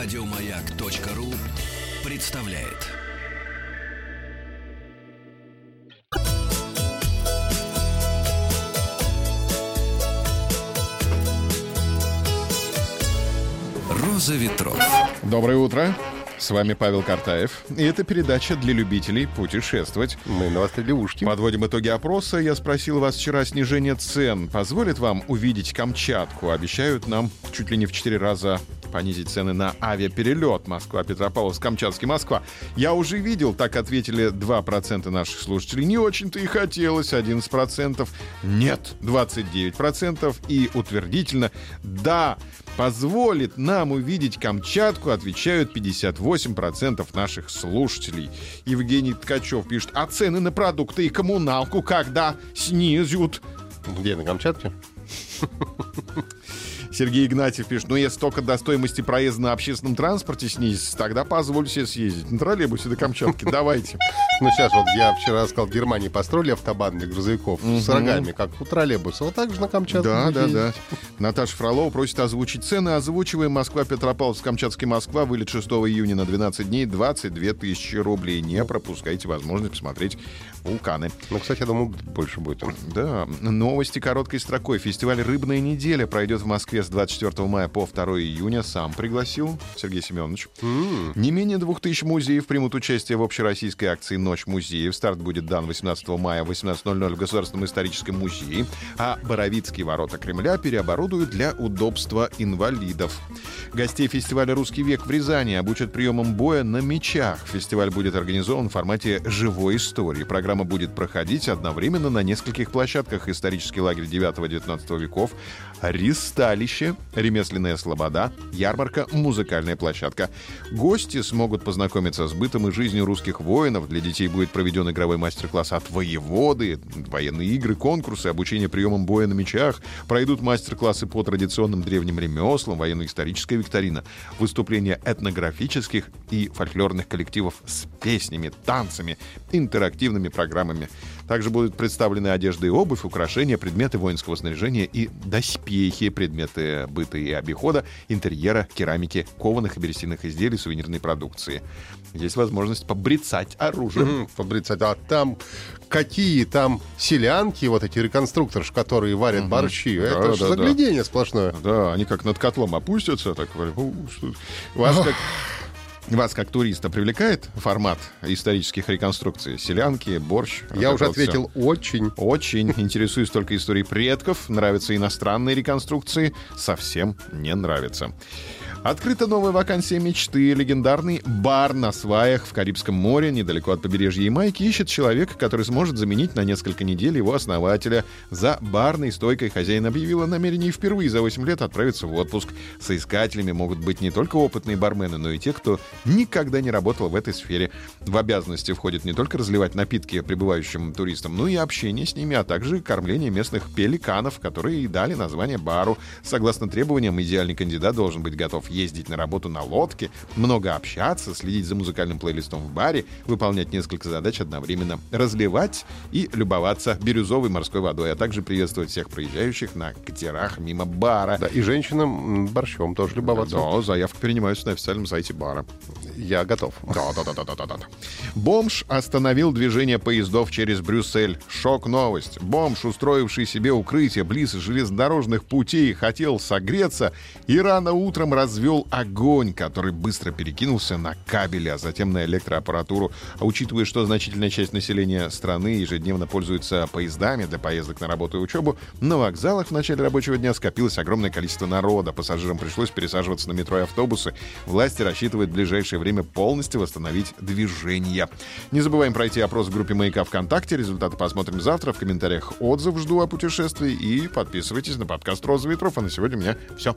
Радиомаяк.ру представляет. Роза ветров. Доброе утро. С вами Павел Картаев. И это передача для любителей путешествовать. Мы навострили ушки. Подводим итоги опроса. Я спросил вас вчера, снижение цен позволит вам увидеть Камчатку? Обещают нам чуть ли не в 4 раза понизить цены на авиаперелет Москва-Петропавловск, Камчатский, Москва. Я уже видел, так ответили 2% наших слушателей. Не очень-то и хотелось, 11%. Нет, 29%. И утвердительно, да, позволит нам увидеть Камчатку, отвечают 58% наших слушателей. Евгений Ткачев пишет, а цены на продукты и коммуналку когда снизят? Где, на Камчатке? Сергей Игнатьев пишет, ну если только до стоимости проезда на общественном транспорте снизится, тогда позволю себе съездить на троллейбусе до Камчатки. Давайте. Ну сейчас вот я вчера сказал, в Германии построили автобан для грузовиков с рогами, как у троллейбуса. Вот так же на Камчатке. Да, да, да. Наташа Фролова просит озвучить цены. Озвучиваем Москва, Петропавловск, Камчатский, Москва. Вылет 6 июня на 12 дней. 22 тысячи рублей. Не пропускайте возможность посмотреть вулканы. Ну, кстати, я думаю, больше будет. Да, новости короткой строкой. Фестиваль «Рыбная неделя» пройдет в Москве с 24 мая по 2 июня. Сам пригласил Сергей Семенович. Не менее двух тысяч музеев примут участие в общероссийской акции «Ночь музеев». Старт будет дан 18 мая в 18.00 в Государственном историческом музее. А Боровицкие ворота Кремля переоборудуют для удобства инвалидов. Гостей фестиваля «Русский век» в Рязани обучат приемам боя на мечах. Фестиваль будет организован в формате живой истории. Программа будет проходить одновременно на нескольких площадках. Исторический лагерь 9-19 веков, Ристалище, Ремесленная слобода, ярмарка, музыкальная площадка. Гости смогут познакомиться с бытом и жизнью русских воинов. Для детей будет проведен игровой мастер-класс от воеводы, военные игры, конкурсы, обучение приемам боя на мечах. Пройдут мастер-классы по традиционным древним ремеслам, военно-историческая викторина, выступления этнографических и фольклорных коллективов с песнями, танцами, интерактивными программами. Также будут представлены одежда и обувь, украшения, предметы воинского снаряжения и доспехи, предметы быта и обихода, интерьера, керамики, кованых и берестяных изделий, сувенирной продукции. Есть возможность побрицать оружием. Мгм, Побрицать. А там какие там селянки, вот эти реконструкторы, которые варят борщи. Да, Это да, да. заглядение сплошное. Да, они как над котлом опустятся, так говорят, Вас как, вас как туриста привлекает формат исторических реконструкций? Селянки, борщ? Я уже ответил очень. Очень интересуюсь только историей предков. Нравятся иностранные реконструкции. Совсем не нравится. Открыта новая вакансия мечты. Легендарный бар на сваях в Карибском море, недалеко от побережья Ямайки, ищет человека, который сможет заменить на несколько недель его основателя. За барной стойкой хозяин объявил о намерении впервые за 8 лет отправиться в отпуск. Соискателями могут быть не только опытные бармены, но и те, кто никогда не работал в этой сфере. В обязанности входит не только разливать напитки прибывающим туристам, но и общение с ними, а также кормление местных пеликанов, которые и дали название бару. Согласно требованиям, идеальный кандидат должен быть готов ездить на работу на лодке, много общаться, следить за музыкальным плейлистом в баре, выполнять несколько задач одновременно, разливать и любоваться бирюзовой морской водой, а также приветствовать всех проезжающих на катерах мимо бара. Да, и женщинам борщом тоже любоваться. Да, заявки принимаются на официальном сайте бара. Я готов. Да, да, да, да, да, да, да. Бомж остановил движение поездов через Брюссель. Шок-новость. Бомж, устроивший себе укрытие близ железнодорожных путей, хотел согреться и рано утром развел огонь, который быстро перекинулся на кабели, а затем на электроаппаратуру. А учитывая, что значительная часть населения страны ежедневно пользуется поездами для поездок на работу и учебу, на вокзалах в начале рабочего дня скопилось огромное количество народа. Пассажирам пришлось пересаживаться на метро и автобусы. Власти рассчитывают в ближайшее время полностью восстановить движение. Не забываем пройти опрос в группе «Маяка ВКонтакте». Результаты посмотрим завтра. В комментариях отзыв жду о путешествии. И подписывайтесь на подкаст «Роза ветров». А на сегодня у меня все.